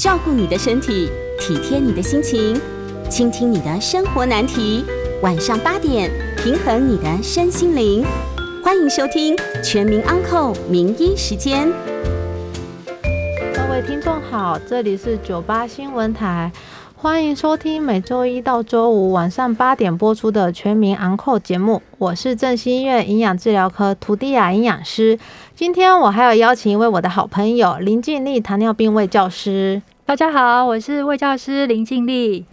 照顾你的身体，体贴你的心情，倾听你的生活难题。晚上八点，平衡你的身心灵。欢迎收听《全民安扣名医时间》。各位听众好，这里是九八新闻台，欢迎收听每周一到周五晚上八点播出的《全民昂扣》节目。我是振兴医院营养治疗科涂地亚营养师。今天我还有邀请一位我的好朋友林静丽，糖尿病卫教师。大家好，我是卫教师林静丽。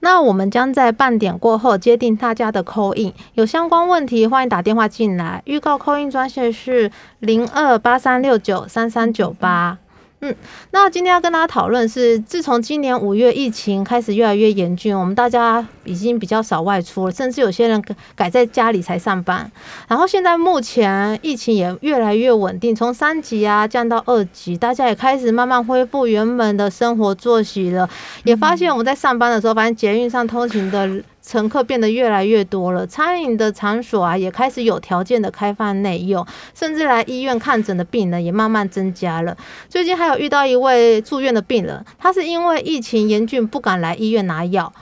那我们将在半点过后接听大家的扣印，有相关问题欢迎打电话进来。预告扣印专线是零二八三六九三三九八。嗯，那今天要跟大家讨论是，自从今年五月疫情开始越来越严峻，我们大家已经比较少外出了，甚至有些人改在家里才上班。然后现在目前疫情也越来越稳定，从三级啊降到二级，大家也开始慢慢恢复原本的生活作息了。也发现我们在上班的时候，发现捷运上通勤的。乘客变得越来越多了，餐饮的场所啊也开始有条件的开放内用，甚至来医院看诊的病人也慢慢增加了。最近还有遇到一位住院的病人，他是因为疫情严峻不敢来医院拿药，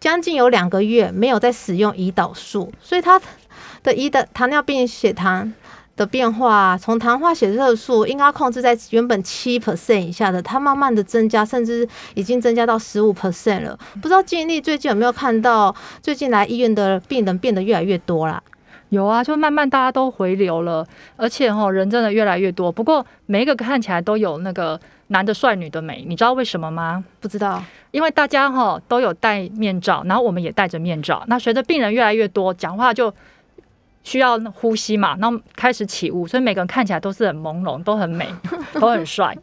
将近有两个月没有在使用胰岛素，所以他的胰的糖尿病血糖。的变化，从糖化血色素应该控制在原本七 percent 以下的，它慢慢的增加，甚至已经增加到十五 percent 了。不知道记忆力最近有没有看到，最近来医院的病人变得越来越多啦？有啊，就慢慢大家都回流了，而且哈人真的越来越多。不过每一个看起来都有那个男的帅、女的美，你知道为什么吗？不知道，因为大家哈都有戴面罩，然后我们也戴着面罩。那随着病人越来越多，讲话就。需要呼吸嘛，那开始起雾，所以每个人看起来都是很朦胧，都很美，都很帅。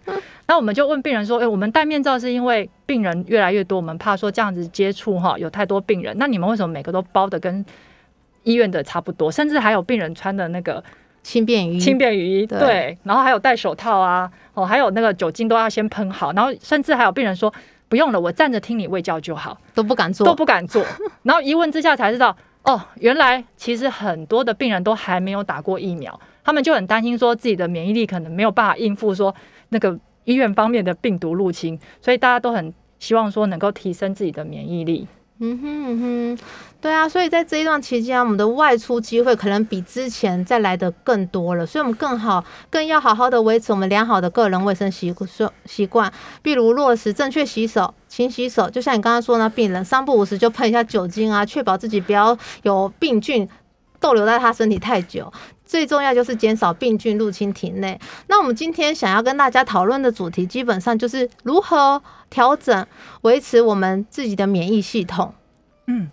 那我们就问病人说：“哎，我们戴面罩是因为病人越来越多，我们怕说这样子接触哈有太多病人。那你们为什么每个都包的跟医院的差不多？甚至还有病人穿的那个轻便雨衣，轻便雨衣对，然后还有戴手套啊，哦，还有那个酒精都要先喷好，然后甚至还有病人说不用了，我站着听你喂教就好，都不敢做，都不敢做。然后一问之下才知道。”哦，原来其实很多的病人都还没有打过疫苗，他们就很担心说自己的免疫力可能没有办法应付说那个医院方面的病毒入侵，所以大家都很希望说能够提升自己的免疫力。嗯哼嗯哼，对啊，所以在这一段期间，我们的外出机会可能比之前再来的更多了，所以我们更好、更要好好的维持我们良好的个人卫生习习惯，比如落实正确洗手、勤洗手，就像你刚刚说那病人三不五时就喷一下酒精啊，确保自己不要有病菌逗留在他身体太久。最重要就是减少病菌入侵体内。那我们今天想要跟大家讨论的主题，基本上就是如何调整、维持我们自己的免疫系统。嗯，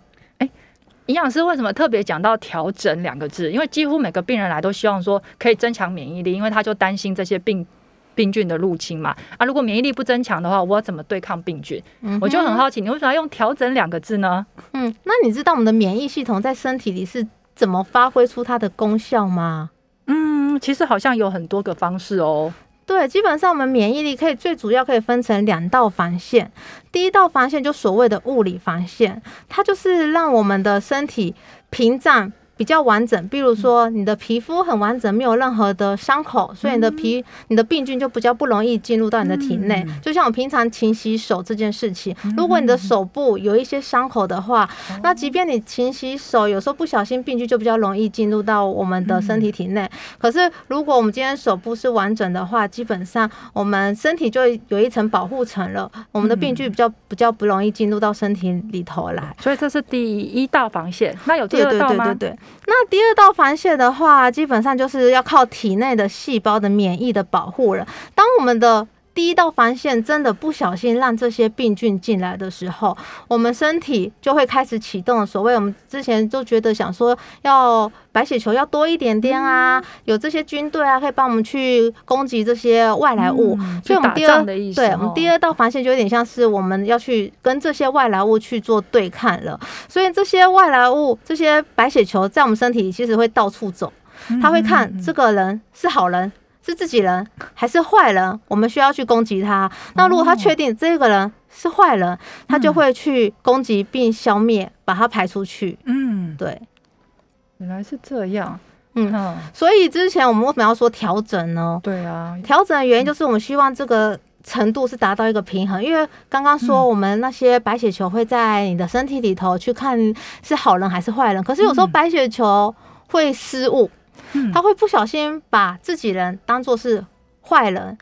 营养师为什么特别讲到调整两个字？因为几乎每个病人来都希望说可以增强免疫力，因为他就担心这些病病菌的入侵嘛。啊，如果免疫力不增强的话，我怎么对抗病菌？我就很好奇，你为什么要用调整两个字呢？嗯，那你知道我们的免疫系统在身体里是？怎么发挥出它的功效吗？嗯，其实好像有很多个方式哦。对，基本上我们免疫力可以最主要可以分成两道防线。第一道防线就所谓的物理防线，它就是让我们的身体屏障。比较完整，比如说你的皮肤很完整，没有任何的伤口，所以你的皮、你的病菌就比较不容易进入到你的体内。就像我平常勤洗手这件事情，如果你的手部有一些伤口的话，那即便你勤洗手，有时候不小心病菌就比较容易进入到我们的身体体内。可是如果我们今天手部是完整的话，基本上我们身体就有一层保护层了，我们的病菌比较比较不容易进入到身体里头来。所以这是第一道防线。那有第二道吗？对对对。那第二道防线的话，基本上就是要靠体内的细胞的免疫的保护了。当我们的第一道防线真的不小心让这些病菌进来的时候，我们身体就会开始启动所谓我们之前都觉得想说要白血球要多一点点啊，有这些军队啊可以帮我们去攻击这些外来物，所以我们第二对我们第二道防线就有点像是我们要去跟这些外来物去做对抗了。所以这些外来物这些白血球在我们身体里其实会到处走，他会看这个人是好人。是自己人还是坏人？我们需要去攻击他。那如果他确定这个人是坏人，他就会去攻击并消灭，把他排出去。嗯，对，原来是这样。嗯，所以之前我们为什么要说调整呢？对啊，调整的原因就是我们希望这个。程度是达到一个平衡，因为刚刚说我们那些白血球会在你的身体里头去看是好人还是坏人，可是有时候嗯白血球会失误，嗯他会不小心把自己人当做是坏人。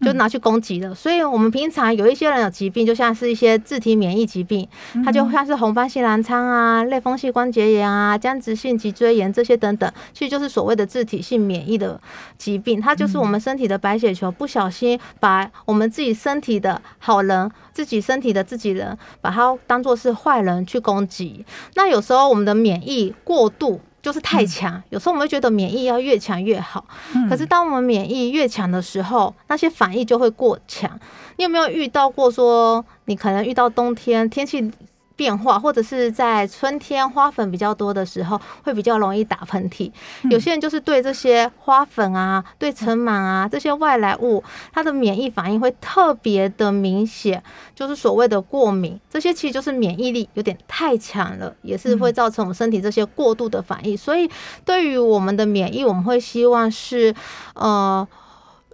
就嗯拿去攻击了，所以我们平常有一些人有疾病，就像是一些自体免疫疾病，它就像是红斑性狼疮啊、类风湿关节炎啊、僵直性脊椎炎这些等等，其实就是所谓的自体性免疫的疾病。它就是我们身体的白血球不小心把我们自己身体的好人、自己身体的自己人，把它当做是坏人去攻击。那有时候我们的免疫过度。就是太强，有时候我们会觉得免疫要越强越好，嗯可是当我们免疫越强的时候，那些反应就会过强。你有没有遇到过说，你可能遇到冬天天气变化，或者是在春天花粉比较多的时候，会比较容易打喷嚏？有些人就是对这些花粉啊、对尘螨啊这些外来物，它的免疫反应会特别的明显，就是所谓的过敏。这些其实就是免疫力有点太强了，也是会造成我们身体这些过度的反应。所以对于我们的免疫，我们会希望是呃。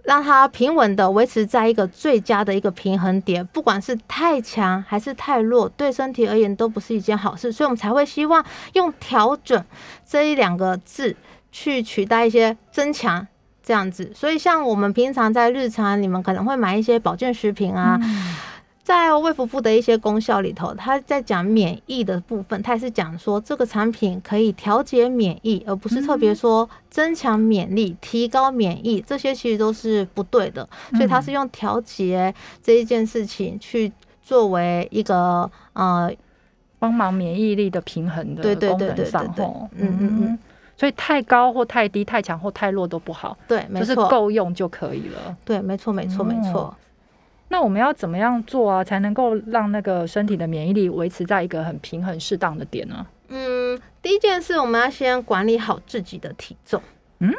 让它平稳的维持在一个最佳的一个平衡点，不管是太强还是太弱，对身体而言都不是一件好事，所以我们才会希望用调整这一两个字去取代一些增强这样子。所以像我们平常在日常，你们可能会买一些保健食品啊，在卫福部的一些功效里头，他在讲免疫的部分，他也是讲说这个产品可以调节免疫，而不是特别说增强免疫、提高免疫，这些其实都是不对的。所以他是用调节这一件事情去作为一个呃，帮忙免疫力的平衡的对对功能对对对嗯嗯嗯，所以太高或太低、太强或太弱都不好，对，没就是错，够用就可以了。对，没错，没错，没错哦。那我们要怎么样做啊，才能够让那个身体的免疫力维持在一个很平衡、适当的点呢？嗯，第一件事我们要先管理好自己的体重。嗯，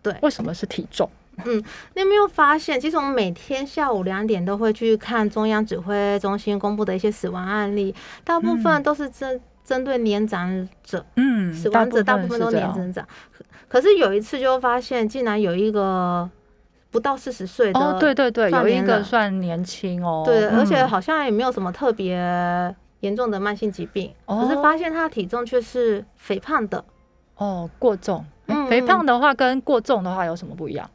对为什么是体重？嗯你有没有发现，其实我们每天下午两点都会去看中央指挥中心公布的一些死亡案例，大部分都是针针对年长者，嗯死亡者大部分都年长者。可可是有一次就发现，竟然有一个不到四十岁的，哦，对对对，有一个算年轻哦，对，而且嗯好像也没有什么特别严重的慢性疾病，哦可是发现他的体重却是肥胖的。哦过重。嗯肥胖的话跟过重的话有什么不一样？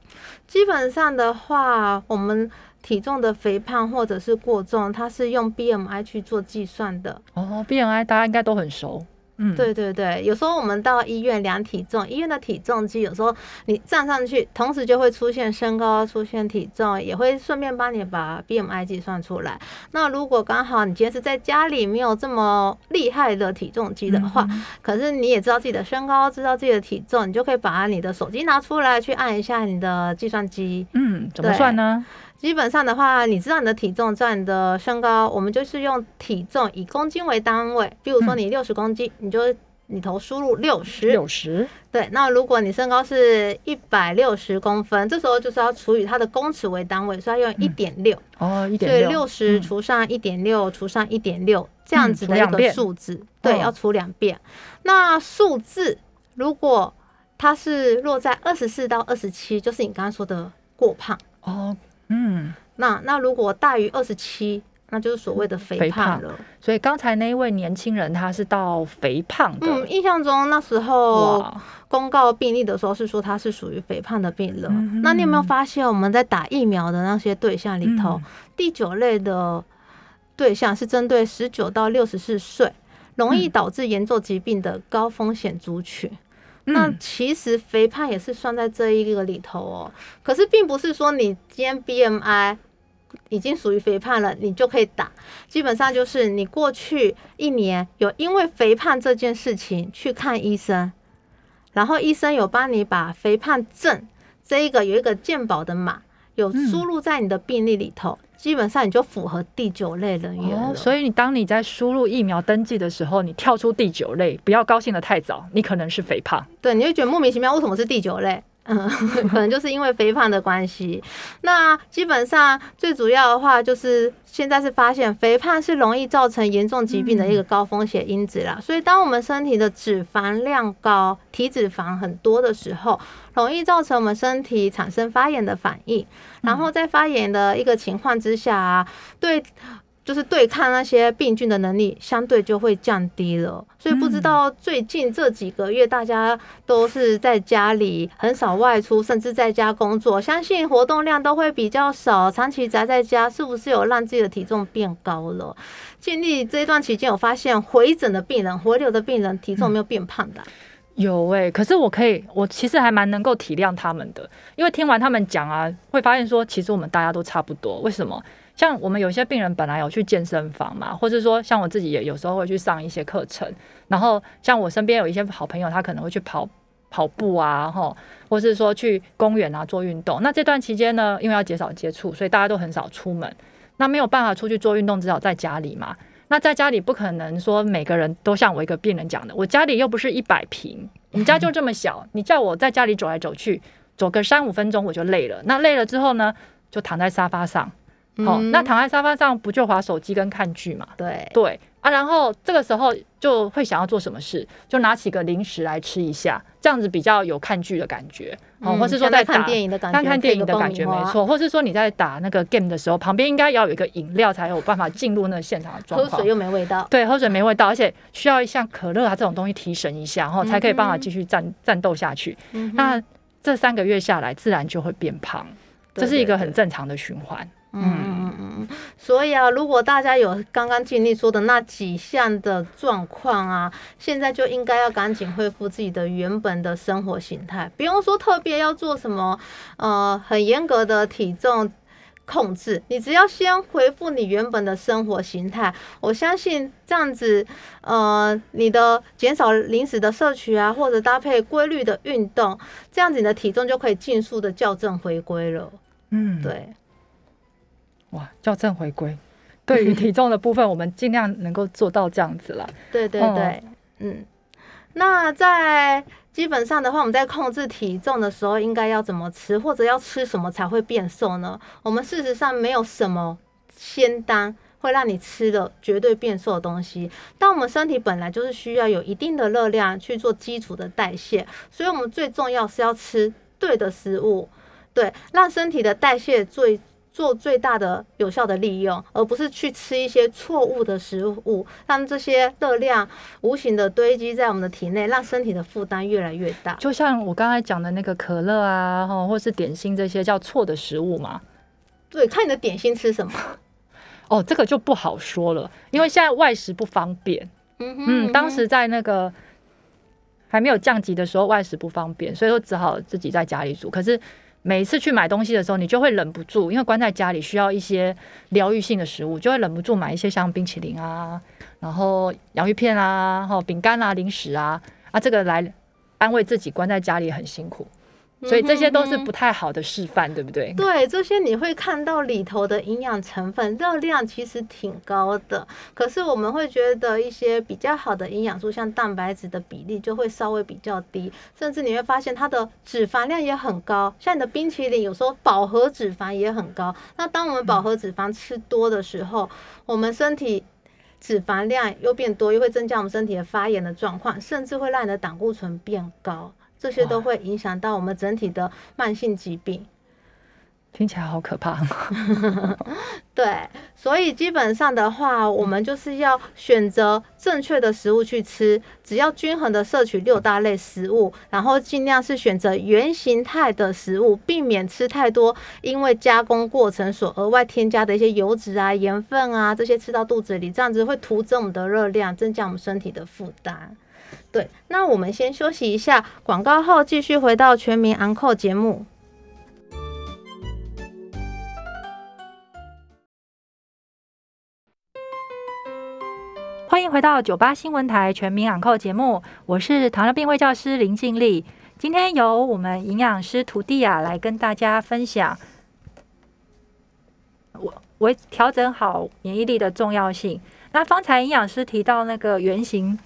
基本上的话，我们体重的肥胖或者是过重，它是用 BMI 去做计算的。哦，BMI 大家应该都很熟。嗯，对对对，有时候我们到医院量体重，医院的体重机有时候你站上去，同时就会出现身高、出现体重，也会顺便帮你把 BMI 计算出来。那如果刚好你今天是在家里没有这么厉害的体重机的话，嗯可是你也知道自己的身高，知道自己的体重，你就可以把你的手机拿出来去按一下你的计算机。嗯，怎么算呢？基本上的话，你知道你的体重，知道你的身高，我们就是用体重以公斤为单位。比如说嗯你六十公斤，你就你头输入六十。六十。对，那如果你身高是一百六十公分，这时候就是要除以它的公尺为单位，所以要用一点六。哦，一点六所以六十嗯除上一点六除上一点六，这样子的一个数字，对，哦要除两遍。那数字如果它是落在二十四到二十七，就是你刚刚说的过胖。哦，嗯，那那如果大于二十七，那就是所谓的肥肥胖胖。了。所以刚才那一位年轻人他是到肥胖的，嗯，印象中那时候，公告病例的时候是说他是属于肥胖的病人。嗯那你有没有发现我们在打疫苗的那些对象里头，嗯。第九类的对象是针对十九到六十四岁，容易嗯。导致严重疾病的高风险族群。那嗯。其实肥胖也是算在这一个里头哦，可是并不是说你今天 BMI 已经属于肥胖了，你就可以打。基本上就是你过去一年有因为肥胖这件事情去看医生，然后医生有帮你把肥胖症这一个有一个健保的码，有嗯。输入在你的病历里头，基本上你就符合第九类人员了。哦，所以你当你在输入疫苗登记的时候，你跳出第九类，不要高兴的太早，你可能是肥胖。对，你会觉得莫名其妙，为什么是第九类？嗯，可能就是因为肥胖的关系。那基本上最主要的话，就是现在是发现肥胖是容易造成严重疾病的一个高风险因子啦。所以，当我们身体的脂肪量高、体脂肪很多的时候，容易造成我们身体产生发炎的反应。然后在发炎的一个情况之下啊，对。就是对抗那些病菌的能力相对就会降低了，所以不知道最近这几个月大家都是在家里很少外出，甚至在家工作，相信活动量都会比较少，长期宅在家，是不是有让自己的体重变高了？经历这段期间，有发现回诊的病人、回流的病人体重没有变胖的？有诶，可是我可以，我其实还蛮能够体谅他们的，因为听完他们讲啊，会发现说，其实我们大家都差不多，为什么？像我们有些病人本来有去健身房嘛，或者说像我自己也有时候会去上一些课程，然后像我身边有一些好朋友，他可能会去跑跑步啊，哈，或是说去公园啊做运动。那这段期间呢，因为要减少接触，所以大家都很少出门，那没有办法出去做运动，只好在家里嘛。那在家里不可能说每个人都像我一个病人讲的，我家里又不是一百平，我们家就这么小，你叫我在家里走来走去，走个三五分钟我就累了。那累了之后呢，就躺在沙发上。好，那躺在沙发上不就划手机跟看剧嘛？对对啊，然后这个时候就会想要做什么事，就拿起个零食来吃一下，这样子比较有看剧的感觉，哦，或是说在看电影的感觉，看看电影的感觉没错，或是说你在打那个 game 的时候，旁边应该要有一个饮料才有办法进入那个现场的状况。喝水又没味道，对，喝水没味道，而且需要像可乐啊这种东西提神一下，然后才可以办法继续战战斗下去。那这三个月下来，自然就会变胖，这是一个很正常的循环。嗯嗯嗯嗯，所以啊，如果大家有刚刚经历说的那几项的状况啊，现在就应该要赶紧恢复自己的原本的生活形态，不用说特别要做什么呃很严格的体重控制，你只要先恢复你原本的生活形态，我相信这样子呃你的减少零食的摄取啊，或者搭配规律的运动，这样子你的体重就可以尽速的校正回归了。嗯，对。哇，校正回归，对于体重的部分，我们尽量能够做到这样子了。对对对，嗯，那在基本上的话，我们在控制体重的时候，应该要怎么吃，或者要吃什么才会变瘦呢？我们事实上没有什么仙丹会让你吃的绝对变瘦的东西，但我们身体本来就是需要有一定的热量去做基础的代谢，所以我们最重要是要吃对的食物，对，让身体的代谢最。做最大的有效的利用，而不是去吃一些错误的食物，让这些热量无形的堆积在我们的体内，让身体的负担越来越大。就像我刚才讲的那个可乐啊，或是点心这些叫错的食物嘛？对，看你的点心吃什么。哦，这个就不好说了，因为现在外食不方便。嗯嗯，当时在那个还没有降级的时候，外食不方便，所以说只好自己在家里煮。可是。每一次去买东西的时候，你就会忍不住，因为关在家里需要一些疗愈性的食物，就会忍不住买一些像冰淇淋啊，然后洋芋片啊，哈饼干啊，零食啊，啊，这个来安慰自己关在家里很辛苦。所以这些都是不太好的示范，对不对？对，这些你会看到里头的营养成分热量其实挺高的，可是我们会觉得一些比较好的营养素，像蛋白质的比例就会稍微比较低，甚至你会发现它的脂肪量也很高。像你的冰淇淋有时候饱和脂肪也很高，那当我们饱和脂肪吃多的时候，我们身体脂肪量又变多，又会增加我们身体的发炎的状况，甚至会让你的胆固醇变高。这些都会影响到我们整体的慢性疾病，听起来好可怕。对，所以基本上的话，我们就是要选择正确的食物去吃，只要均衡的摄取六大类食物，然后尽量是选择原形态的食物，避免吃太多因为加工过程所额外添加的一些油脂啊、盐分啊这些吃到肚子里，这样子会徒增我们的热量，增加我们身体的负担。对，那我们先休息一下，广告后继续回到全民昂扣节目。欢迎回到九八新闻台全民昂扣节目，我是糖尿病卫教师林静丽。今天由我们营养师徒弟啊来跟大家分享，我我调整好免疫力的重要性。那方才营养师提到那个原型。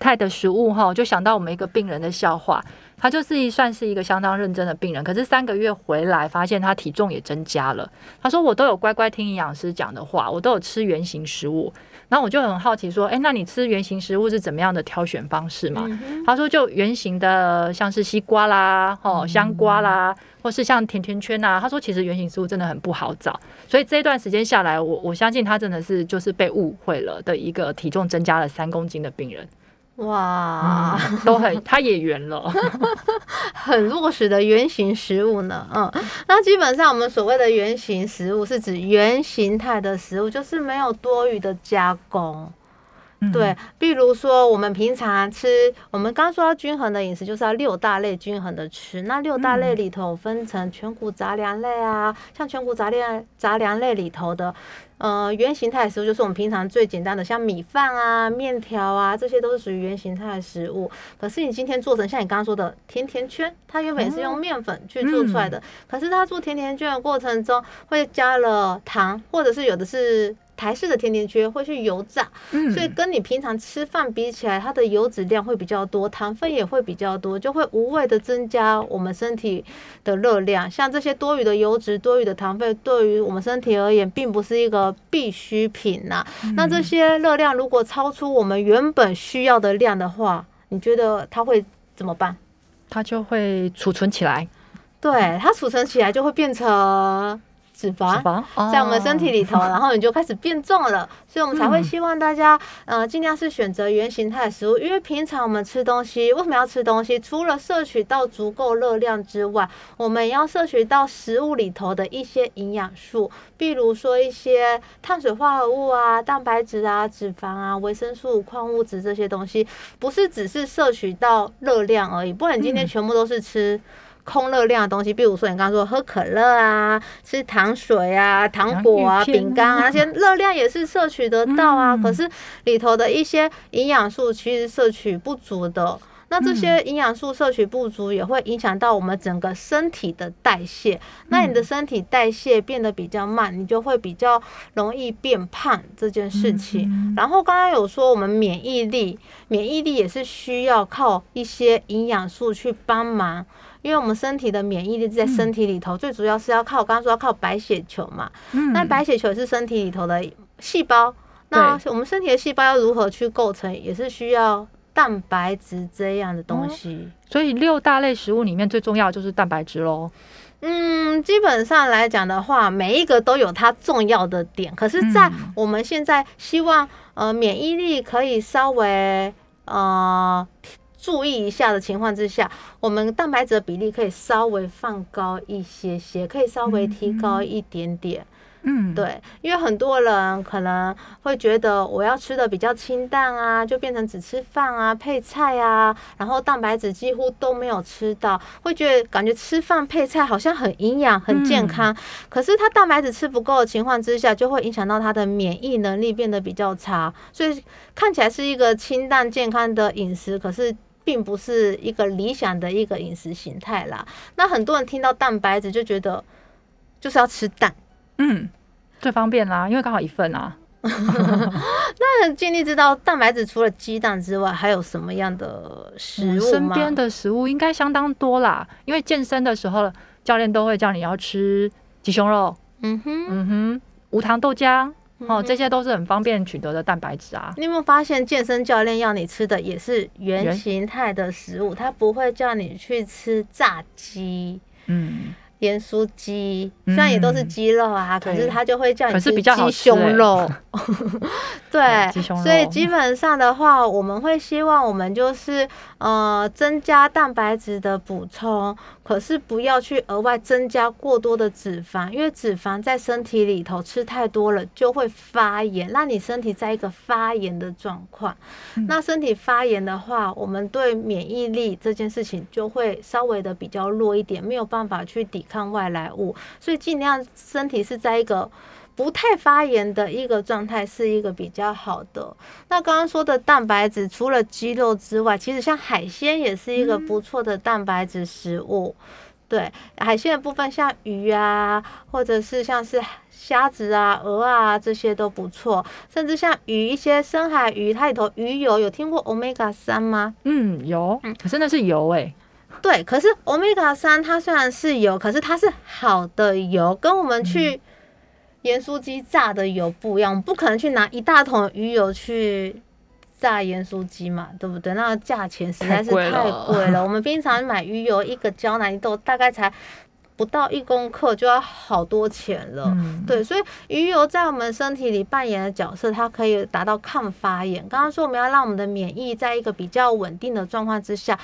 态的食物哈，就想到我们一个病人的笑话。他就是一算是一个相当认真的病人，可是三个月回来发现他体重也增加了。他说我都有乖乖听营养师讲的话，我都有吃原形食物。然后我就很好奇说，哎，那你吃原形食物是怎么样的挑选方式嘛？他说就原形的，像是西瓜啦、哦香瓜啦，或是像甜甜圈啊。他说其实原形食物真的很不好找，所以这一段时间下来，我我相信他真的是就是被误会了的一个体重增加了三公斤的病人。哇，都很，它也圆了，很落实的圆形食物呢。嗯，那基本上我们所谓的圆形食物是指原形态的食物，就是没有多余的加工。对，比如说我们平常吃，我们刚说到均衡的饮食，就是要六大类均衡的吃。那六大类里头分成全谷杂粮类啊，像全谷杂粮杂粮类里头的。呃，原形态食物就是我们平常最简单的，像米饭啊、面条啊，这些都是属于原形态的食物。可是你今天做成像你刚刚说的甜甜圈，它原本是用面粉去做出来的，可是它做甜甜圈的过程中会加了糖，或者是有的是。台式的甜甜圈会去油炸，所以跟你平常吃饭比起来，它的油脂量会比较多，糖分也会比较多，就会无谓的增加我们身体的热量。像这些多余的油脂、多余的糖分，对于我们身体而言，并不是一个必需品呐。那这些热量如果超出我们原本需要的量的话，你觉得它会怎么办？它就会储存起来。对，它储存起来就会变成。脂肪在我们身体里头，然后你就开始变重了，所以我们才会希望大家，呃，尽量是选择原形态食物。因为平常我们吃东西，为什么要吃东西？除了摄取到足够热量之外，我们要摄取到食物里头的一些营养素，比如说一些碳水化合物啊、蛋白质啊、脂肪啊、维生素、矿物质这些东西，不是只是摄取到热量而已。不然你今天全部都是吃。空热量的东西，比如说你刚刚说喝可乐啊，吃糖水啊、糖果啊、饼干啊，那些热量也是摄取得到啊。可是里头的一些营养素其实摄取不足的，那这些营养素摄取不足也会影响到我们整个身体的代谢。那你的身体代谢变得比较慢，你就会比较容易变胖这件事情。然后刚刚有说我们免疫力，免疫力也是需要靠一些营养素去帮忙。因为我们身体的免疫力在身体里头，最主要是要靠我刚刚说要靠白血球嘛。嗯。那白血球是身体里头的细胞，那我们身体的细胞要如何去构成，也是需要蛋白质这样的东西。所以六大类食物里面最重要就是蛋白质喽。嗯，基本上来讲的话，每一个都有它重要的点。可是，在我们现在希望呃免疫力可以稍微呃。注意一下的情况之下，我们蛋白质的比例可以稍微放高一些些，可以稍微提高一点点。嗯，对，因为很多人可能会觉得我要吃的比较清淡啊，就变成只吃饭啊、配菜啊，然后蛋白质几乎都没有吃到，会觉得感觉吃饭配菜好像很营养、很健康。可是他蛋白质吃不够的情况之下，就会影响到他的免疫能力变得比较差。所以看起来是一个清淡健康的饮食，可是。并不是一个理想的一个饮食形态啦。那很多人听到蛋白质就觉得就是要吃蛋，嗯，最方便啦，因为刚好一份啊。那建议知道蛋白质除了鸡蛋之外，还有什么样的食物身边的食物应该相当多啦，因为健身的时候教练都会叫你要吃鸡胸肉，嗯哼，嗯哼，无糖豆浆。哦，这些都是很方便取得的蛋白质啊。你有没有发现，健身教练要你吃的也是原形态的食物，他不会叫你去吃炸鸡。嗯。盐酥鸡虽然也都是鸡肉啊，可是他就会叫你吃鸡胸肉。对，所以基本上的话，我们会希望我们就是呃增加蛋白质的补充，可是不要去额外增加过多的脂肪，因为脂肪在身体里头吃太多了就会发炎，让你身体在一个发炎的状况。那身体发炎的话，我们对免疫力这件事情就会稍微的比较弱一点，没有办法去抵。抗外来物，所以尽量身体是在一个不太发炎的一个状态，是一个比较好的。那刚刚说的蛋白质，除了鸡肉之外，其实像海鲜也是一个不错的蛋白质食物。对，海鲜的部分像鱼啊，或者是像是虾子啊、鹅啊这些都不错，甚至像鱼一些深海鱼，它里头鱼油有听过 omega 三吗？嗯，有，可是那是油哎、对，可是 omega 三它虽然是油，可是它是好的油，跟我们去盐酥鸡炸的油不一样，我们不可能去拿一大桶鱼油去。炸盐酥鸡嘛，对不对？那个价钱实在是太贵了。我们平常买鱼油一个胶囊豆大概才不到一公克，就要好多钱了。嗯，对，所以鱼油在我们身体里扮演的角色，它可以达到抗发炎。刚刚说我们要让我们的免疫在一个比较稳定的状况之下，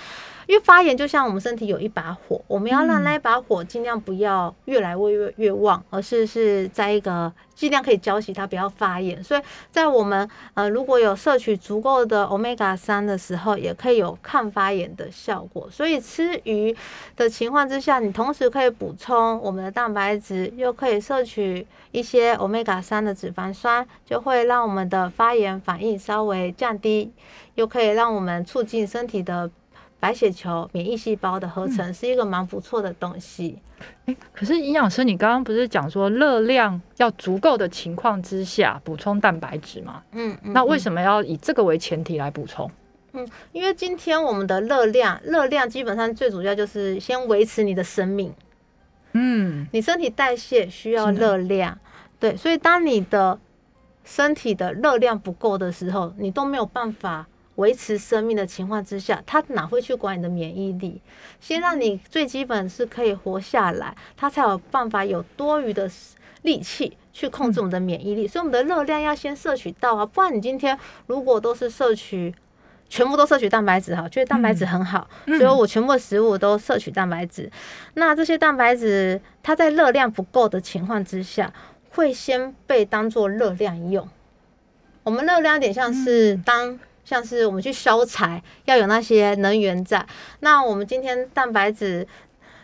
因为发炎就像我们身体有一把火，我们要让嗯那一把火尽量不要越来越越越旺，而是是在一个尽量可以浇熄它，不要发炎。所以在我们呃如果有摄取足够的 omega 三的时候，也可以有抗发炎的效果。所以吃鱼的情况之下，你同时可以补充我们的蛋白质，又可以摄取一些 omega 三的脂肪酸，就会让我们的发炎反应稍微降低，又可以让我们促进身体的白血球、免疫细胞的合成，是一个蛮不错的东西。诶可是营养师，你刚刚不是讲说热量要足够的情况之下补充蛋白质吗？嗯，嗯那为？什么要以这个为前提来补充？嗯因为今天我们的热量，热量基本上最主要就是先维持你的生命。嗯，你身体代谢需要热量，对，所以当你的身体的热量不够的时候，你都没有办法维持生命的情况之下，它哪会去管你的免疫力？先让你最基本是可以活下来，它才有办法有多余的力气去控制我们的免疫力。所以我们的热量要先摄取到啊，不然你今天如果都是摄取。全部都摄取蛋白质哈，觉得蛋白质很好，嗯所以我全部的食物都摄取蛋白质。那这些蛋白质，它在热量不够的情况之下，会先被当做热量用。我们热量有点像是当、像是我们去烧柴，要有那些能源在。那我们今天蛋白质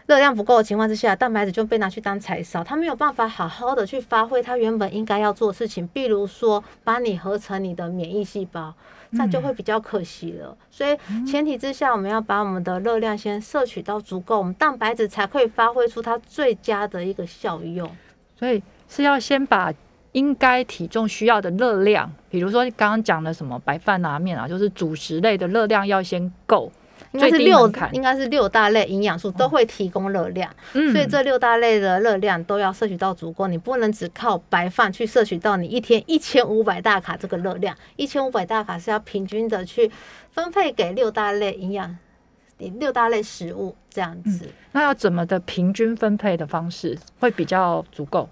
热量不够的情况之下，蛋白质就被拿去当柴烧，它没有办法好好的去发挥它原本应该要做的事情，比如说把你合成你的免疫细胞，那就会比较可惜了。所以前提之下，我们要把我们的热量先摄取到足够，我们蛋白质才可以发挥出它最佳的一个效用。所以是要先把应该体重需要的热量，比如说刚刚讲的什么白饭啊、面啊，就是主食类的热量要先够，应该是六应该是六大类营养素都会提供热量，嗯所以这六大类的热量都要摄取到足够。你不能只靠白饭去摄取到你一天一千五百大卡这个热量，一千五百大卡是要平均的去分配给六大类营养。六大类食物这样子，那要怎么的平均分配的方式会比较足够？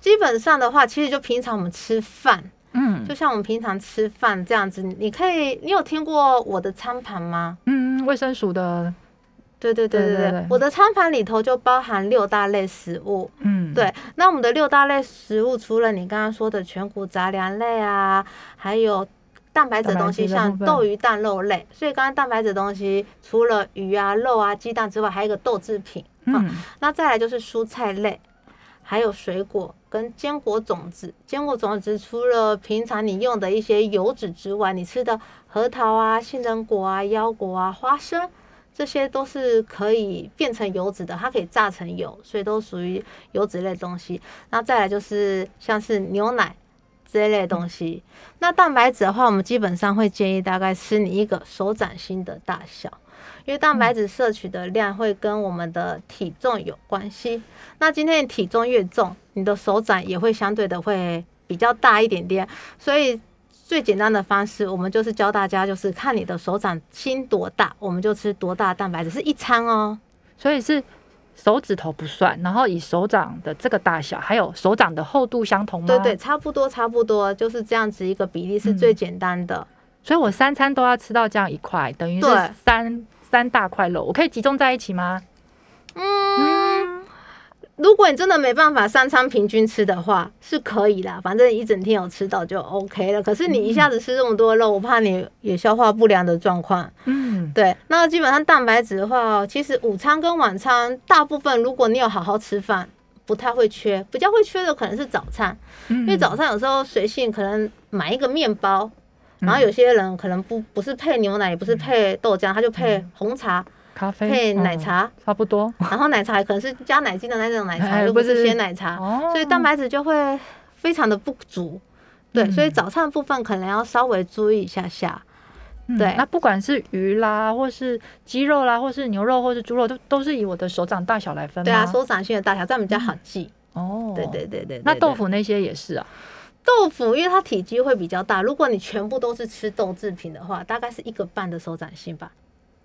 嗯，基本上的话，其实就平常我们吃饭，嗯就像我们平常吃饭这样子，你可以，你有听过我的餐盘吗？嗯，卫生署的对对对对对，我的餐盘里头就包含六大类食物。嗯对，那我们的六大类食物，除了你刚刚说的全谷杂粮类啊，还有蛋白质的东西，像豆鱼蛋肉类。所以刚刚蛋白质的东西，除了鱼啊、肉啊、鸡蛋之外，还有一个豆制品。嗯那再来就是蔬菜类，还有水果跟坚果种子。坚果种子除了平常你用的一些油脂之外，你吃的核桃啊、杏仁果啊、腰果啊、花生。这些都是可以变成油脂的，它可以榨成油，所以都属于油脂类东西。那再来就是像是牛奶这一类东西。那蛋白质的话，我们基本上会建议大概吃你一个手掌心的大小，因为蛋白质摄取的量会跟我们的体重有关系。那今天的体重越重，你的手掌也会相对的会比较大一点点，所以。最简单的方式，我们就是教大家，就是看你的手掌心多大，我们就吃多大蛋白质，是一餐哦。所以是手指头不算，然后以手掌的这个大小，还有手掌的厚度相同吗？对对，。差不多差不多，就是这样子一个比例是最简单的。所以我三餐都要吃到这样一块，等于是三三大块肉，我可以集中在一起吗？嗯，如果你真的没办法三餐平均吃的话，是可以啦，反正一整天有吃到就 OK 了。可是你一下子吃这么多肉，我怕你也消化不良的状况。嗯，对，那基本上蛋白质的话，其实午餐跟晚餐大部分，如果你有好好吃饭，不太会缺。比较会缺的可能是早餐，因因为早餐有时候随性可能买一个面包，然后有些人可能不不是配牛奶，也不是配豆浆，他就配红茶。咖啡配奶嗯茶，差不多。然后奶茶可能是加奶精的那种奶茶，哎如果是不是鲜奶茶，哦所以蛋白质就会非常的不足。对，嗯所以早餐部分可能要稍微注意一下下。嗯对那不管是鱼啦，或是鸡肉啦，或是牛肉，或是猪肉，都都是以我的手掌大小来分吗？对啊，手掌心的大小这样比较好记。哦，对对对对对那豆腐那些也是啊。豆腐，因为它体积会比较大，如果你全部都是吃豆制品的话，大概是一个半的手掌心吧。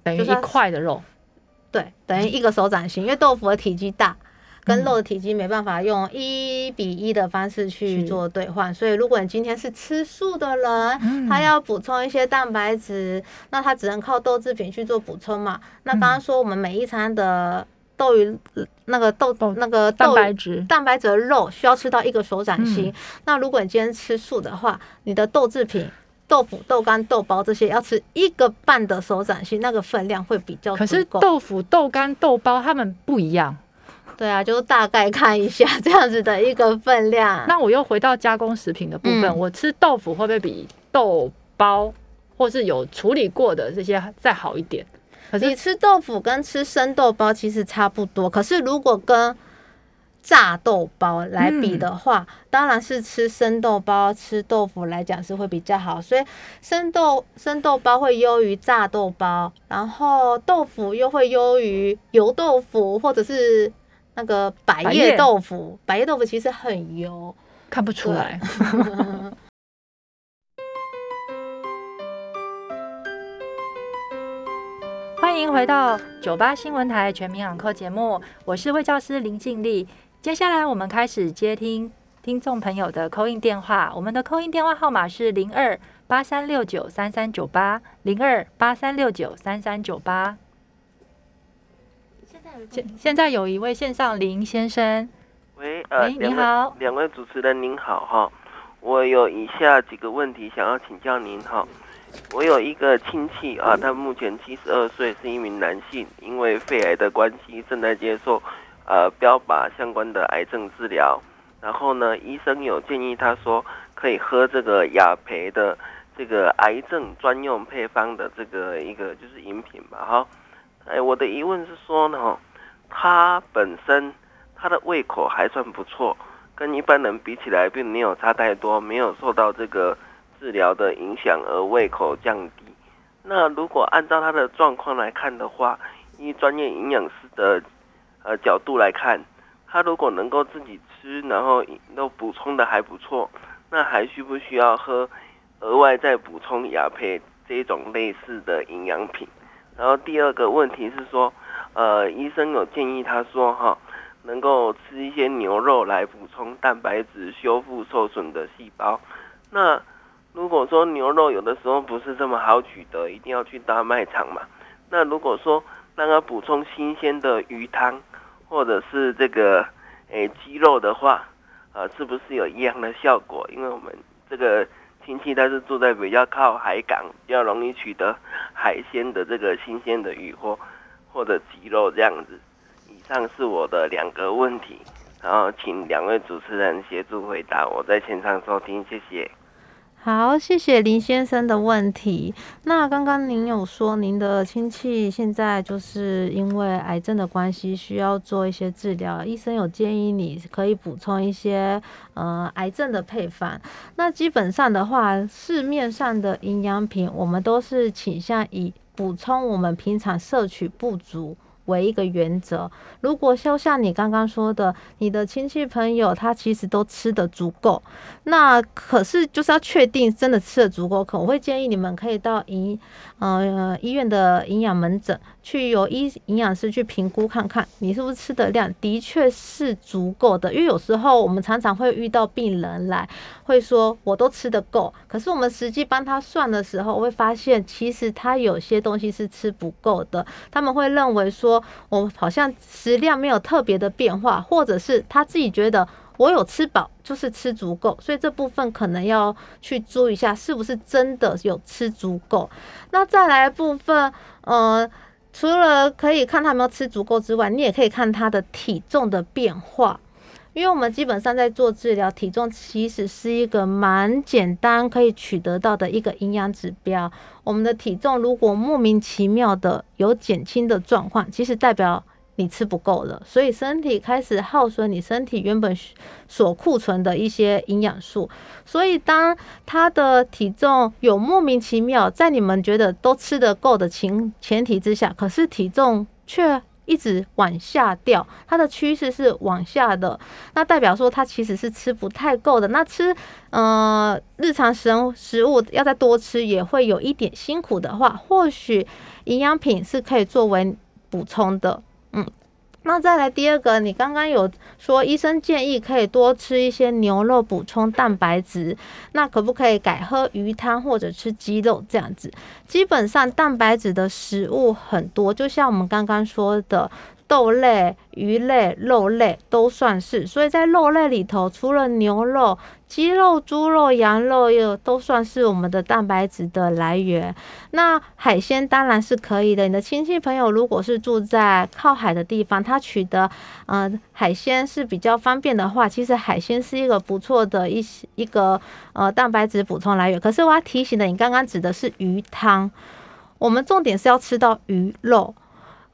等于一就是块的肉，对，等于一个手掌心，因为豆腐的体积大，跟嗯肉的体积没办法用一比一的方式去做兑换，所以如果你今天是吃素的人，嗯。他要补充一些蛋白质，那他只能靠豆制品去做补充嘛。那刚刚说我们每一餐的豆鱼那个豆豆那个蛋白质蛋白质的肉需要吃到一个手掌心。嗯那如果你今天吃素的话，你的豆制品。豆腐、豆干、豆包这些要吃一个半的手掌心，那个分量会比较可是豆腐、豆干、豆包它们不一样。对啊，就大概看一下 这样子的一个分量。那我又回到加工食品的部分，嗯我吃豆腐会不会比豆包或是有处理过的这些再好一点？可是你吃豆腐跟吃生豆包其实差不多，可是如果跟炸豆包来比的话，当然是吃生豆包、吃豆腐来讲是会比较好。所以生豆生豆包会优于炸豆包，然后豆腐又会优于油豆腐或者是那个百叶豆腐。百叶豆腐其实很油。看不出来。欢迎回到九八新闻台全民养课节目，我是魏教师林静丽。接下来我们开始接听听众朋友的扣印电话，我们的扣印电话号码是零二八三六九三三九八零二八三六九三三九八。现现在有一位线上林先生，喂，呃，喂你好两位主持人您好哈，我有以下几个问题想要请教您哈。我有一个亲戚啊，他目前七十二岁，是一名男性，因为肺癌的关系正在接受呃标靶相关的癌症治疗。然后呢，医生有建议他说可以喝这个雅培的这个癌症专用配方的这个一个就是饮品吧哈。哎，我的疑问是说呢，他本身他的胃口还算不错，跟一般人比起来并没有差太多，没有受到这个治疗的影响而胃口降低。那如果按照他的状况来看的话，以专业营养师的呃角度来看，他如果能够自己吃，然后都补充的还不错，那还需不需要喝额外再补充雅培这种类似的营养品？然后第二个问题是说，呃，医生有建议他说哈，能够吃一些牛肉来补充蛋白质，修复受损的细胞。那如果说牛肉有的时候不是这么好取得，一定要去大卖场嘛。那如果说让他补充新鲜的鱼汤，或者是这个诶鸡肉的话，呃，是不是有一样的效果？因为我们这个亲戚他是住在比较靠海港，比较容易取得海鲜的这个新鲜的鱼或或者鸡肉这样子。以上是我的两个问题，然后请两位主持人协助回答，我在线上收听，谢谢。好，谢谢林先生的问题。那刚刚您有说您的亲戚现在就是因为癌症的关系需要做一些治疗，医生有建议你可以补充一些呃癌症的配方。那基本上的话，市面上的营养品我们都是倾向以补充我们平常摄取不足。为一个原则，如果就像你刚刚说的，你的亲戚朋友他其实都吃的足够，那可是就是要确定真的吃的足够，可我会建议你们可以到营呃医院的营养门诊去由医营养师去评估看看你是不是吃的量的确是足够的，因为有时候我们常常会遇到病人来会说我都吃得够，可是我们实际帮他算的时候，会发现其实他有些东西是吃不够的，他们会认为说我好像食量没有特别的变化，或者是他自己觉得。我有吃饱，就是吃足够，所以这部分可能要去注意一下，是不是真的有吃足够。那再来部分，呃，除了可以看他有没有吃足够之外，你也可以看他的体重的变化。因为我们基本上在做治疗，体重其实是一个蛮简单可以取得到的一个营养指标。我们的体重如果莫名其妙的有减轻的状况，其实代表你吃不够了，所以身体开始耗损你身体原本所库存的一些营养素。所以当他的体重有莫名其妙，在你们觉得都吃得够的情前提之下，可是体重却一直往下掉，它的趋势是往下的，那代表说它其实是吃不太够的。那吃呃日常食食物要再多吃，也会有一点辛苦的话，或许营养品是可以作为补充的。那再来第二个，你刚刚有说医生建议可以多吃一些牛肉补充蛋白质，那可不可以改喝鱼汤或者吃鸡肉这样子？基本上蛋白质的食物很多，就像我们刚刚说的。豆类、鱼类、肉类都算是，所以在肉类里头，除了牛肉、鸡肉、猪肉、羊肉，又都算是我们的蛋白质的来源。那海鲜当然是可以的。你的亲戚朋友如果是住在靠海的地方，他取得呃海鲜是比较方便的话，其实海鲜是一个不错的一一个呃蛋白质补充来源。可是我要提醒的，你刚刚指的是鱼汤，我们重点是要吃到鱼肉。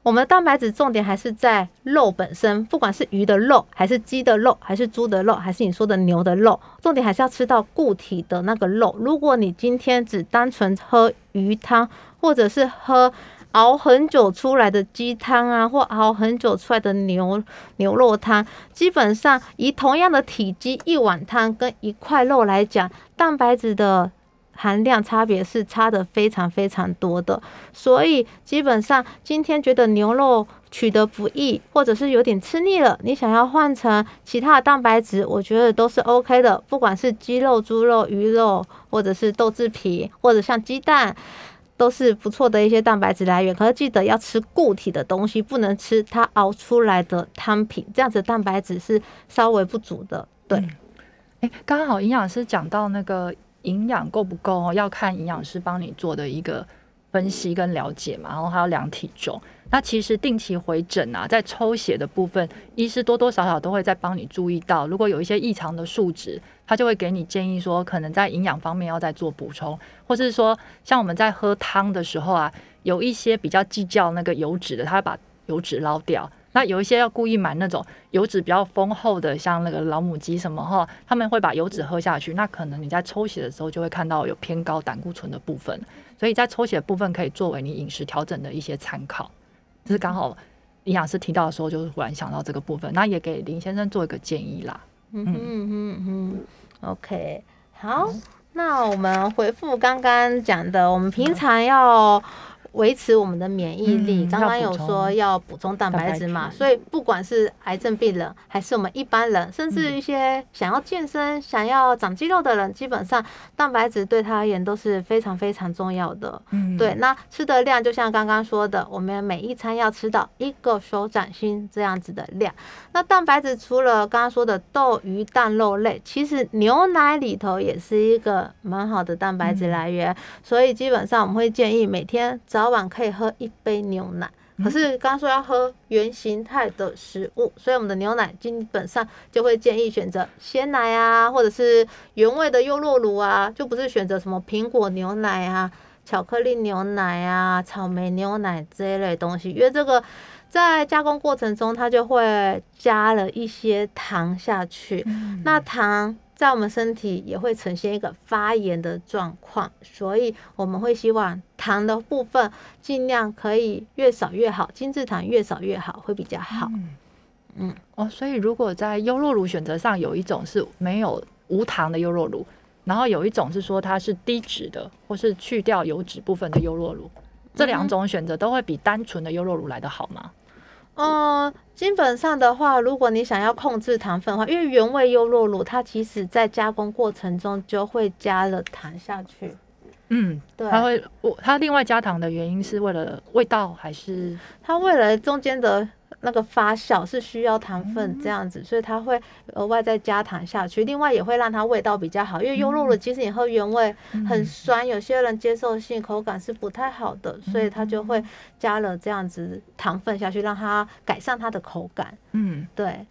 我们的蛋白质重点还是在肉本身，不管是鱼的肉，还是鸡的肉，还是猪的肉，还是你说的牛的肉，重点还是要吃到固体的那个肉。如果你今天只单纯喝鱼汤，或者是喝熬很久出来的鸡汤啊，或熬很久出来的牛牛肉汤，基本上以同样的体积一碗汤跟一块肉来讲，蛋白质的。含量差别是差的非常非常多的，所以基本上今天觉得牛肉取得不易，或者是有点吃腻了，你想要换成其他的蛋白质，我觉得都是 OK 的。不管是鸡肉、猪肉、鱼肉，或者是豆制品，或者像鸡蛋，都是不错的一些蛋白质来源。可是记得要吃固体的东西，不能吃它熬出来的汤品，这样子蛋白质是稍微不足的。对，哎，刚好营养师讲到那个。营养够不够？要看营养师帮你做的一个分析跟了解嘛，然后还要量体重。那其实定期回诊啊，在抽血的部分，医师多多少少都会在帮你注意到，如果有一些异常的数值，他就会给你建议说，可能在营养方面要再做补充，或是说像我们在喝汤的时候啊，有一些比较计较那个油脂的，他会把油脂捞掉。那有一些要故意买那种油脂比较丰厚的，像那个老母鸡什么哈，他们会把油脂喝下去。那可能你在抽血的时候就会看到有偏高胆固醇的部分，所以在抽血部分可以作为你饮食调整的一些参考。这是刚好营养师提到的时候，就是忽然想到这个部分，那也给林先生做一个建议啦。嗯嗯嗯嗯，OK，好，那我们回复刚刚讲的，我们平常要。维持我们的免疫力，刚刚有说要补充蛋白质嘛，所以不管是癌症病人，还是我们一般人，甚至一些想要健身、想要长肌肉的人，基本上蛋白质对他而言都是非常非常重要的。嗯，对，那吃的量就像刚刚说的，我们每一餐要吃到一个手掌心这样子的量。那蛋白质除了刚刚说的豆、鱼、蛋、肉类，其实牛奶里头也是一个蛮好的蛋白质来源，所以基本上我们会建议每天早。早晚可以喝一杯牛奶，可是刚刚说要喝原形态的食物，所以我们的牛奶基本上就会建议选择鲜奶啊，或者是原味的优酪乳啊，就不是选择什么苹果牛奶啊、巧克力牛奶啊、草莓牛奶这一类东西，因为这个在加工过程中它就会加了一些糖下去，那糖。在我们身体也会呈现一个发炎的状况，所以我们会希望糖的部分尽量可以越少越好，精制糖越少越好，会比较好。嗯，哦，所以如果在优酪乳选择上，有一种是没有无糖的优酪乳，然后有一种是说它是低脂的，或是去掉油脂部分的优酪乳，这两种选择都会比单纯的优酪乳来得好吗？嗯，基本上的话，如果你想要控制糖分的话，因为原味优酪乳它其实在加工过程中就会加了糖下去。嗯，对，它会，我它另外加糖的原因是为了味道还是？它为了中间的。那个发酵是需要糖分这样子，所以它会额外再加糖下去。另外也会让它味道比较好，因为优酪乳其实你喝原味很酸，有些人接受性口感是不太好的，所以它就会加了这样子糖分下去，让它改善它的口感。嗯，对。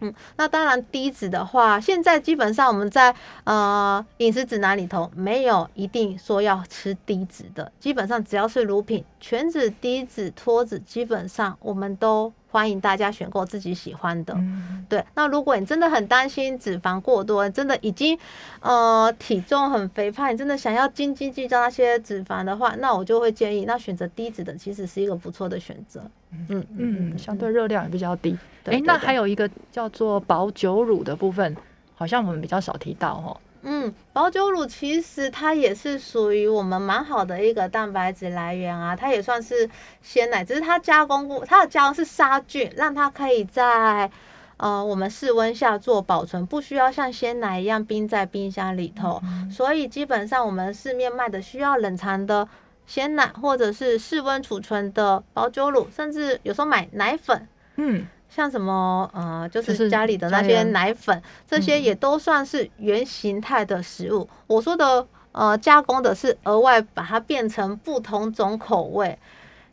嗯，那当然低脂的话，现在基本上我们在呃饮食指南里头没有一定说要吃低脂的，基本上只要是乳品，全脂、低脂、脱脂，基本上我们都欢迎大家选购自己喜欢的。嗯，对，那如果你真的很担心脂肪过多，真的已经呃体重很肥胖，你真的想要斤斤计较那些脂肪的话，那我就会建议，那选择低脂的其实是一个不错的选择。嗯嗯，相对热量也比较低。哎，那还有一个叫做保酒乳的部分，好像我们比较少提到哦。嗯，保酒乳其实它也是属于我们蛮好的一个蛋白质来源啊，它也算是鲜奶，只是它加工过，它的加工是杀菌，让它可以在呃我们室温下做保存，不需要像鲜奶一样冰在冰箱里头，所以基本上我们市面卖的需要冷藏的鲜奶，或者是室温储存的保酒乳，甚至有时候买奶粉。嗯，像什么呃，就就是是家里的那些奶粉，这些嗯也都算是原形态的食物。我说的呃加工的是额外把它变成不同种口味，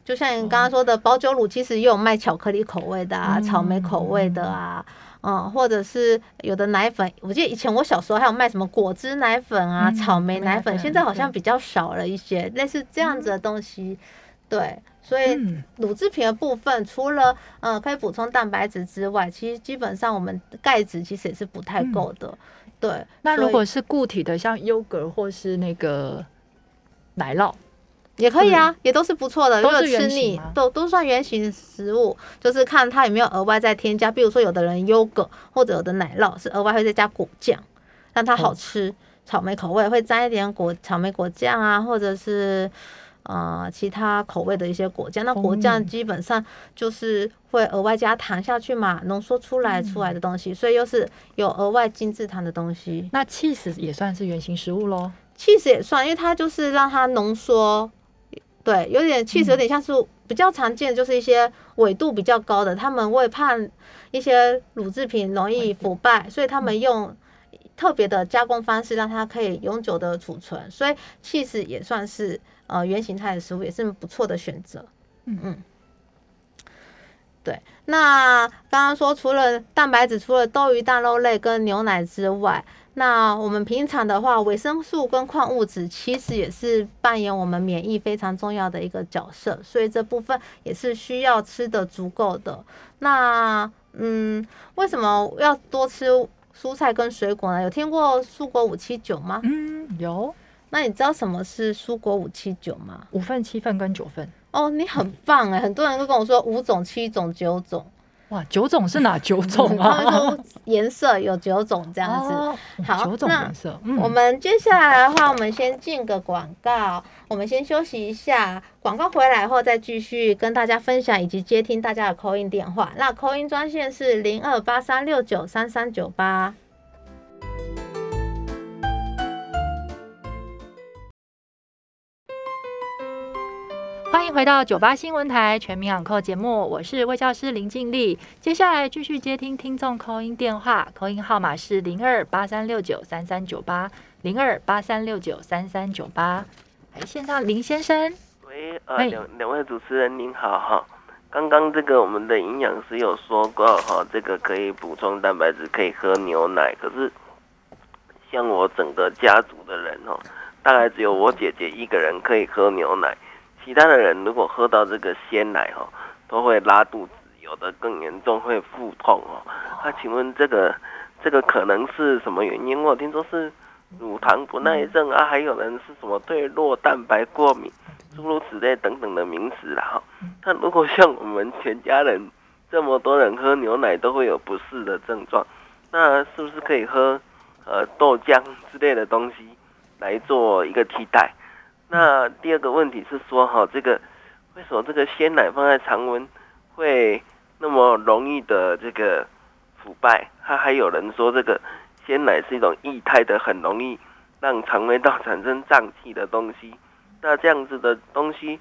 就像你刚刚说的保酒乳，其实也有卖巧克力口味的啊，草莓口味的啊。嗯，或者是有的奶粉，我记得以前我小时候还有卖什么果汁奶粉啊、嗯草莓奶粉，现在好像比较少了一些，类似这样子的东西。对，所以嗯乳制品的部分，除了呃可以补充蛋白质之外，其实基本上我们钙质其实也是不太够的。对，嗯那如果是固体的，像优格或是那个奶酪，也可以啊，也都是不错的。如果都是吃腻都都算原型食物，就是看它有没有额外再添加。比如说有的人优格或者有的奶酪是额外会再加果酱，让它好哦吃。草莓口味会沾一点果草莓果酱啊，或者是呃其他口味的一些果酱。那果酱哦基本上就是会额外加糖下去嘛，浓缩出来出来的东西，所以又是有额外精致糖的东西。那 cheese 也算是原型食物喽。cheese 也算，因为它就是让它浓缩，对，有点 cheese 有点像是比较常见，就是一些纬度比较高的，他们会怕一些乳制品容易腐败，所以他们用特别的加工方式让它可以永久的储存，所以 cheese 也算是呃原形态的食物，也是不错的选择。嗯嗯。对，那刚刚说除了蛋白质，除了豆鱼蛋肉类跟牛奶之外，那我们平常的话，维生素跟矿物质其实也是扮演我们免疫非常重要的一个角色，所以这部分也是需要吃的足够的。那嗯，为什么要多吃蔬菜跟水果呢？有听过蔬果五七九吗？嗯，有那你知道什么是蔬果五七九吗？五份、七份跟九份。哦，你很棒哎！很多人都跟我说五种、七种、九种，哇，九种是哪 九种他们啊？说颜色有九种这样子。哦好九种那颜色。嗯我们接下来的话，我们先进个广告，我们先休息一下。广告回来后再继续跟大家分享以及接听大家的扣音电话。那扣音专线是零二八三六九三三九八。欢迎回到九八新闻台全民养扣节目，我是魏教师林静丽。接下来继续接听听众扣音电话，扣音号码是零二八三六九三三九八零二八三六九三三九八。哎，线上林先生，喂，呃，哎两两位主持人您好哈。刚刚这个我们的营养师有说过哈，这个可以补充蛋白质，可以喝牛奶。可是像我整个家族的人哦，大概只有我姐姐一个人可以喝牛奶，其他的人如果喝到这个鲜奶哦，都会拉肚子，有的更严重会腹痛哦。那、请问这个这个可能是什么原因？我听说是乳糖不耐症啊，还有人是什么对酪蛋白过敏。诸如此类等等的名词啦哈。那如果像我们全家人这么多人喝牛奶都会有不适的症状，那是不是可以喝呃豆浆之类的东西来做一个替代？那第二个问题是说哈，这个为什么这个鲜奶放在常温会那么容易的这个腐败？它还有人说这个鲜奶是一种液态的，很容易让肠胃道产生胀气的东西。那这样子的东西，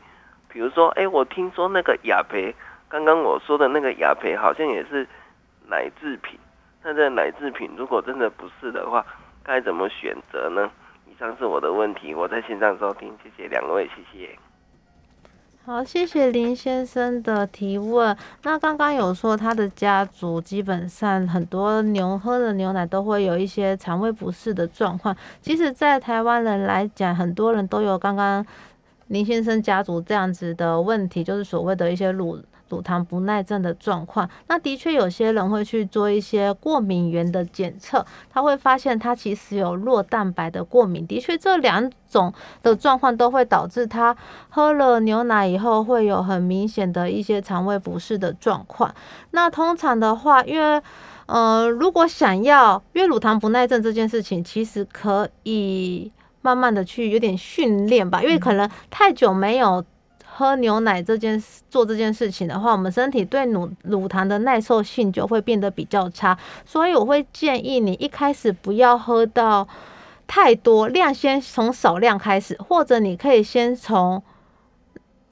比如说，哎，我听说那个雅培，刚刚我说的那个雅培好像也是奶制品。那这奶制品如果真的不是的话，该怎么选择呢？上是我的问题，我在线上收听，谢谢两位，谢谢。好，谢谢林先生的提问。那刚刚有说他的家族基本上很多牛喝的牛奶都会有一些肠胃不适的状况。其实，在台湾人来讲，很多人都有刚刚林先生家族这样子的问题，就是所谓的一些乳。乳糖不耐症的状况，那的确有些人会去做一些过敏源的检测，他会发现他其实有弱蛋白的过敏。的确，这两种的状况都会导致他喝了牛奶以后会有很明显的一些肠胃不适的状况。那通常的话，因为呃，如果想要，因为乳糖不耐症这件事情，其实可以慢慢的去有点训练吧，因为可能太久没有。喝牛奶这件事，做这件事情的话，我们身体对乳乳糖的耐受性就会变得比较差，所以我会建议你一开始不要喝到太多量，先从少量开始，或者你可以先从。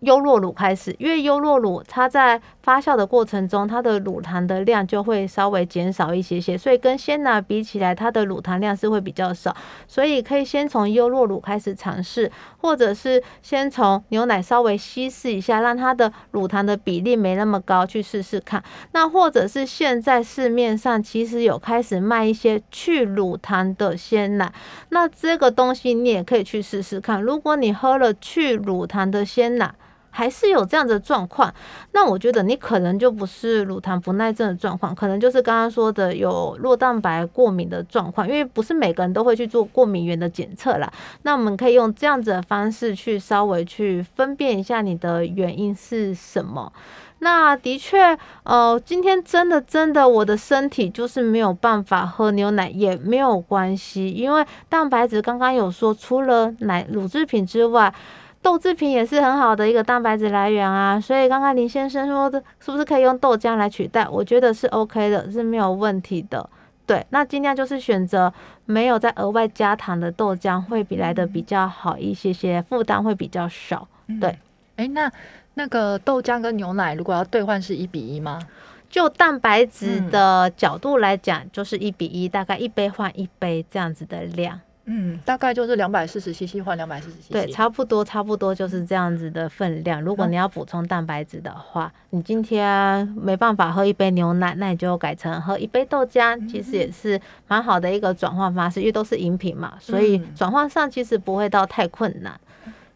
优酪乳开始，因为优酪乳它在发酵的过程中，它的乳糖的量就会稍微减少一些些，所以跟鲜奶比起来，它的乳糖量是会比较少，所以可以先从优酪乳开始尝试，或者是先从牛奶稍微稀释一下，让它的乳糖的比例没那么高，去试试看。那或者是现在市面上其实有开始卖一些去乳糖的鲜奶，那这个东西你也可以去试试看。如果你喝了去乳糖的鲜奶，还是有这样的状况，那我觉得你可能就不是乳糖不耐症的状况，可能就是刚刚说的有弱蛋白过敏的状况，因为不是每个人都会去做过敏源的检测啦。那我们可以用这样子的方式去稍微去分辨一下你的原因是什么。那的确，呃，今天真的真的我的身体就是没有办法喝牛奶也没有关系，因为蛋白质刚刚有说，除了奶乳制品之外。豆制品也是很好的一个蛋白质来源啊，所以刚刚林先生说的，是不是可以用豆浆来取代？我觉得是 OK 的，是没有问题的。对，那尽量就是选择没有再额外加糖的豆浆，会比来的比较好一些些，负担会比较少。对，哎，那那个豆浆跟牛奶如果要兑换是一比一吗？就蛋白质的角度来讲，就是一比一，大概一杯换一杯这样子的量。嗯，大概就是两百四十 CC 换两百四十 CC，对，差不多差不多就是这样子的分量。如果你要补充蛋白质的话，你今天没办法喝一杯牛奶，那你就改成喝一杯豆浆，其实也是蛮好的一个转换方式，因为都是饮品嘛，所以转换上其实不会到太困难。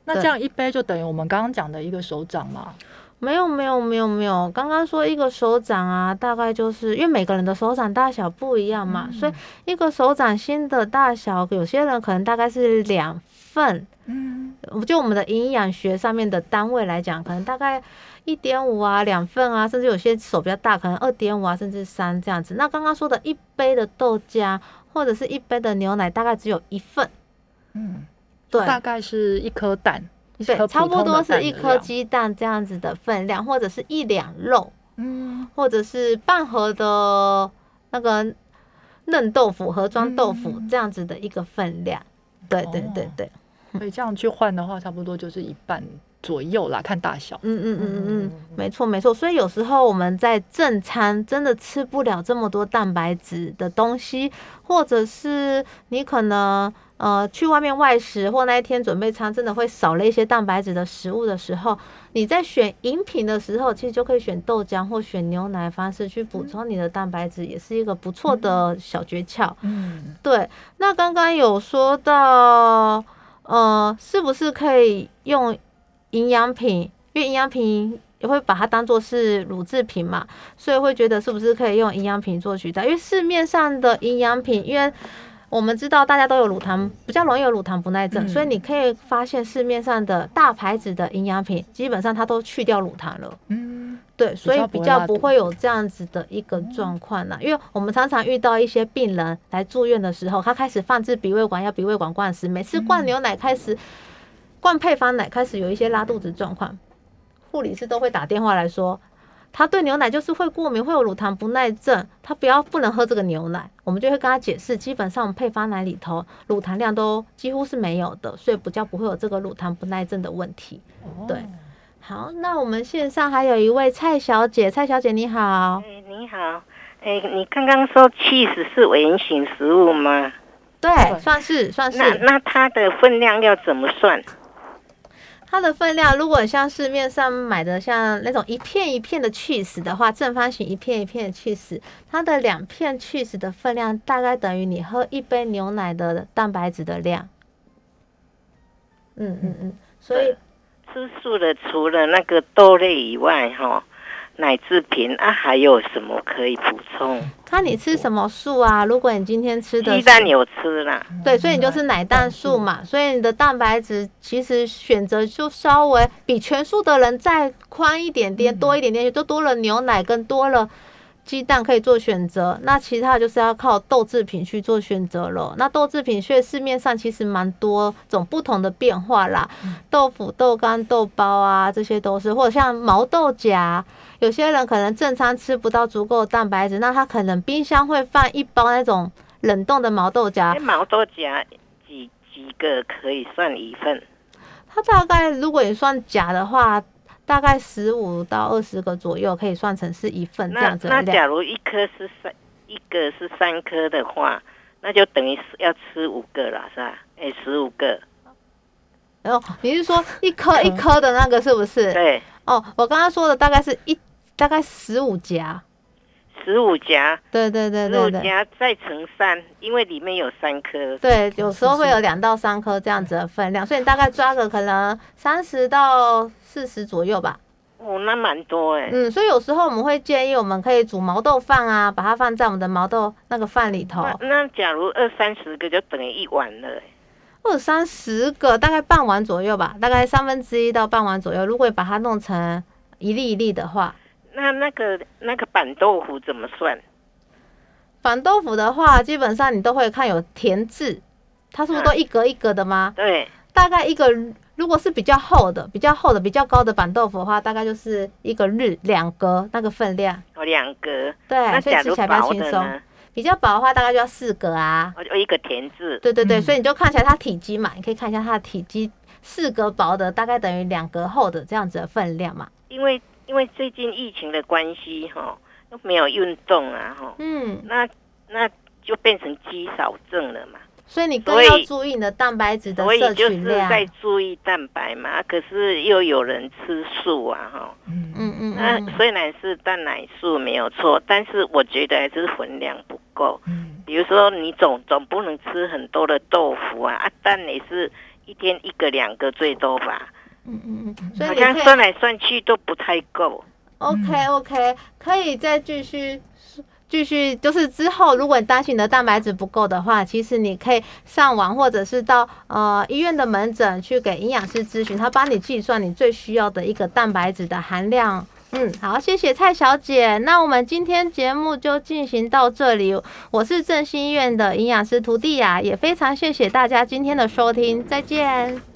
那这样一杯就等于我们刚刚讲的一个手掌嘛？没有没有没有没有，刚刚说一个手掌啊，大概就是因为每个人的手掌大小不一样嘛，所以一个手掌心的大小，有些人可能大概是两份。嗯，就我们的营养学上面的单位来讲，可能大概一点五啊，两份啊，甚至有些手比较大，可能二点五啊，甚至三这样子。那刚刚说的一杯的豆浆或者是一杯的牛奶，大概只有一份。嗯，对，大概是一颗蛋。对，差不多是一颗鸡蛋这样子的分量，或者是一两肉，嗯，或者是半盒的那个嫩豆腐、盒装豆腐这样子的一个分量。对对对对，所以这样去换的话，差不多就是一半左右啦，看大小。嗯嗯嗯嗯嗯，没错没错。所以有时候我们在正餐真的吃不了这么多蛋白质的东西，或者是你可能。呃，去外面外食或那一天准备餐，真的会少了一些蛋白质的食物的时候，你在选饮品的时候，其实就可以选豆浆或选牛奶方式去补充你的蛋白质，也是一个不错的小诀窍。嗯，对。那刚刚有说到，呃，是不是可以用营养品？因为营养品也会把它当做是乳制品嘛，所以会觉得是不是可以用营养品做取代？因为市面上的营养品，因为我们知道大家都有乳糖，比较容易有乳糖不耐症，所以你可以发现市面上的大牌子的营养品，基本上它都去掉乳糖了。嗯，对，所以比较不会有这样子的一个状况呢。因为我们常常遇到一些病人来住院的时候，他开始放置鼻胃管，要鼻胃管灌食，每次灌牛奶开始灌配方奶，开始有一些拉肚子状况，护理师都会打电话来说。他对牛奶就是会过敏，会有乳糖不耐症，他不要不能喝这个牛奶，我们就会跟他解释，基本上配方奶里头乳糖量都几乎是没有的，所以比较不会有这个乳糖不耐症的问题。对，好，那我们线上还有一位蔡小姐，蔡小姐你好，哎你好，哎你刚刚说 cheese 是圆形食物吗？对，算是算是。那那它的分量要怎么算？它的分量，如果像市面上买的像那种一片一片的 cheese 的话，正方形一片一片的 cheese，它的两片 cheese 的分量大概等于你喝一杯牛奶的蛋白质的量。嗯嗯嗯，所以吃素的除了那个豆类以外，哈，奶制品啊，还有什么可以补充？看你吃什么素啊。如果你今天吃的是鸡蛋有吃啦，对，所以你就是奶蛋素嘛，所以你的蛋白质其实选择就稍微比全素的人再宽一点点，多一点点，就多了牛奶跟多了鸡蛋可以做选择。那其他就是要靠豆制品去做选择了。那豆制品却市面上其实蛮多种不同的变化啦，豆腐、豆干、豆包啊，这些都是，或者像毛豆荚。有些人可能正餐吃不到足够的蛋白质，那他可能冰箱会放一包那种冷冻的毛豆荚哎，，毛豆荚几几个可以算一份？它大概如果你算假的话，大概十五到二十个左右，可以算成是一份这样子那。那。假如一颗是三，一个是三颗的话，那就等于是要吃五个了，是吧？哎，十五个，然后你是说一颗一颗的那个是不是？对，哦，我刚刚说的大概是一大概十五夹。十五夹，对对对十五对对。夹再乘三，因为里面有三颗。对，有时候会有两到三颗这样子的分量，所以你大概抓个可能三十到四十左右吧。哦，那蛮多哎。嗯，所以有时候我们会建议，我们可以煮毛豆饭啊，把它放在我们的毛豆那个饭里头，那那假如二三十个就等于一碗了欸，二三十个，大概半碗左右吧，大概三分之一到半碗左右。如果把它弄成一粒一粒的话，那那个那个板豆腐怎么算？板豆腐的话，基本上你都会看有田字，它是不是都一格一格的吗？对，大概一个，如果是比较厚的、比较厚的、比较高的板豆腐的话，大概就是一个日两格那个分量。哦，两格。对，那所以吃起来比较轻松。比较薄的话，大概就要四格啊。哦，就一个田字。对对对，所以你就看起来它体积嘛，你可以看一下它的体积，四格薄的大概等于两格厚的这样子的分量嘛。因为因为最近疫情的关系哈，都没有运动啊哈，嗯，那那就变成肌少症了嘛。所以你更要注意你的蛋白质的所以摄就是取量。在注意蛋白嘛，可是又有人吃素啊哈。嗯嗯嗯那嗯，虽然是蛋奶素没有错，但是我觉得还是分量不够。嗯比如说你总总不能吃很多的豆腐啊，啊蛋也是一天一个两个最多吧，嗯嗯嗯，所以好像算来算去都不太够。OK OK，可以再继续继续，就是之后如果你担心你的蛋白质不够的话，其实你可以上网或者是到呃医院的门诊去给营养师咨询，他帮你计算你最需要的一个蛋白质的含量。嗯，好，谢谢蔡小姐。那我们今天节目就进行到这里。我是振兴医院的营养师涂蒂雅，也非常谢谢大家今天的收听，再见。